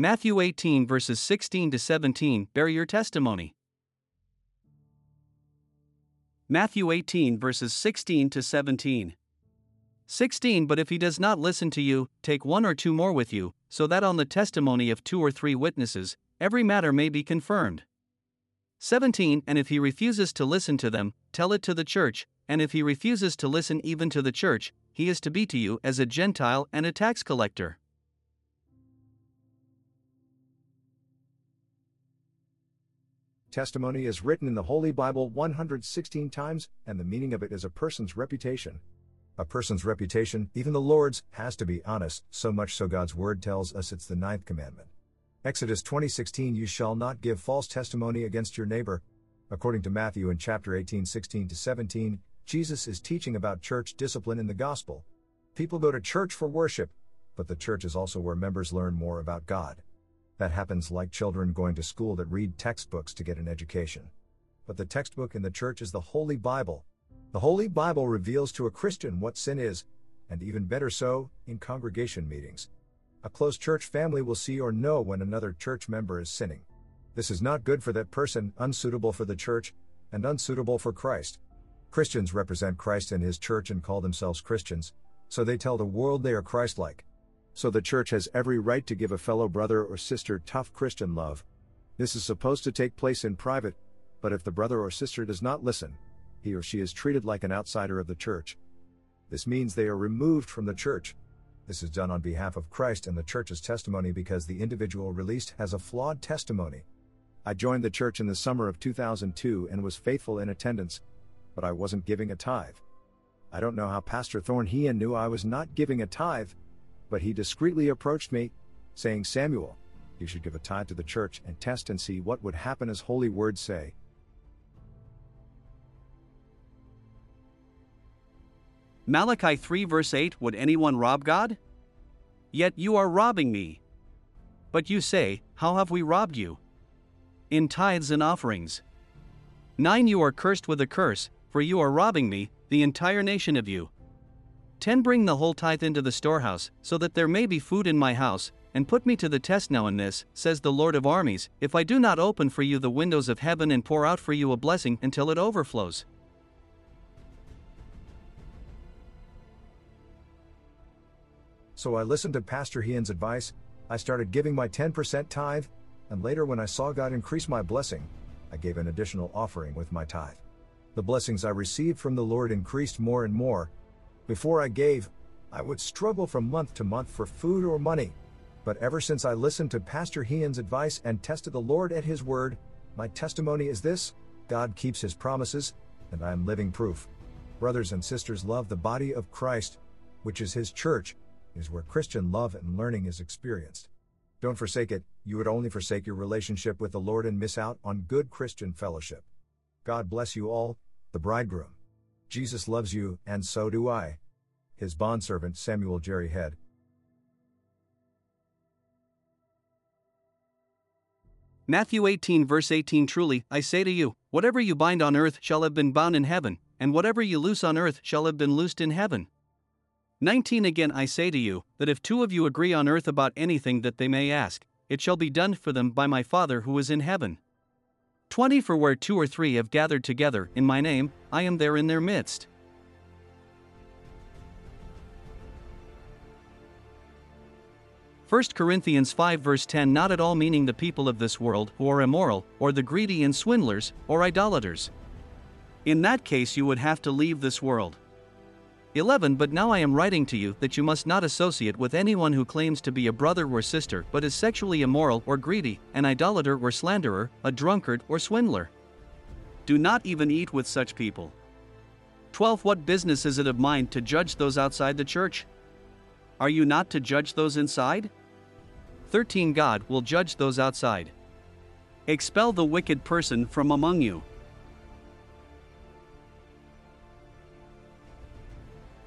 Matthew 18 verses 16 to 17 Bear your testimony. Matthew 18 verses 16 to 17. 16 But if he does not listen to you, take one or two more with you, so that on the testimony of two or three witnesses, every matter may be confirmed. 17 And if he refuses to listen to them, tell it to the church, and if he refuses to listen even to the church, he is to be to you as a Gentile and a tax collector. Testimony is written in the Holy Bible 116 times, and the meaning of it is a person's reputation. A person's reputation, even the Lord's, has to be honest, so much so God's word tells us it's the ninth commandment. Exodus 20:16 You shall not give false testimony against your neighbor. According to Matthew in chapter 18 16 to 17, Jesus is teaching about church discipline in the gospel. People go to church for worship, but the church is also where members learn more about God. That happens like children going to school that read textbooks to get an education. But the textbook in the church is the Holy Bible. The Holy Bible reveals to a Christian what sin is, and even better so, in congregation meetings. A close church family will see or know when another church member is sinning. This is not good for that person, unsuitable for the church, and unsuitable for Christ. Christians represent Christ and his church and call themselves Christians, so they tell the world they are Christ like so the church has every right to give a fellow brother or sister tough Christian love. This is supposed to take place in private, but if the brother or sister does not listen, he or she is treated like an outsider of the church. This means they are removed from the church. This is done on behalf of Christ and the church's testimony because the individual released has a flawed testimony. I joined the church in the summer of 2002 and was faithful in attendance, but I wasn't giving a tithe. I don't know how Pastor Thornhian knew I was not giving a tithe, but he discreetly approached me, saying, Samuel, you should give a tithe to the church and test and see what would happen as holy words say. Malachi 3 verse 8 Would anyone rob God? Yet you are robbing me. But you say, How have we robbed you? In tithes and offerings. 9 You are cursed with a curse, for you are robbing me, the entire nation of you. 10 Bring the whole tithe into the storehouse, so that there may be food in my house, and put me to the test now in this, says the Lord of armies, if I do not open for you the windows of heaven and pour out for you a blessing until it overflows. So I listened to Pastor Hean's advice, I started giving my 10% tithe, and later when I saw God increase my blessing, I gave an additional offering with my tithe. The blessings I received from the Lord increased more and more, before I gave, I would struggle from month to month for food or money. But ever since I listened to Pastor Hean's advice and tested the Lord at His word, my testimony is this God keeps His promises, and I am living proof. Brothers and sisters, love the body of Christ, which is His church, is where Christian love and learning is experienced. Don't forsake it, you would only forsake your relationship with the Lord and miss out on good Christian fellowship. God bless you all, the bridegroom. Jesus loves you, and so do I. His bondservant Samuel Jerry Head. Matthew 18, verse 18 Truly, I say to you, whatever you bind on earth shall have been bound in heaven, and whatever you loose on earth shall have been loosed in heaven. 19 Again I say to you, that if two of you agree on earth about anything that they may ask, it shall be done for them by my Father who is in heaven. 20 For where two or three have gathered together in my name, I am there in their midst. First Corinthians 5 verse 10 Not at all meaning the people of this world who are immoral, or the greedy and swindlers, or idolaters. In that case, you would have to leave this world. 11 But now I am writing to you that you must not associate with anyone who claims to be a brother or sister but is sexually immoral or greedy, an idolater or slanderer, a drunkard or swindler. Do not even eat with such people. 12 What business is it of mine to judge those outside the church? Are you not to judge those inside? 13 God will judge those outside. Expel the wicked person from among you.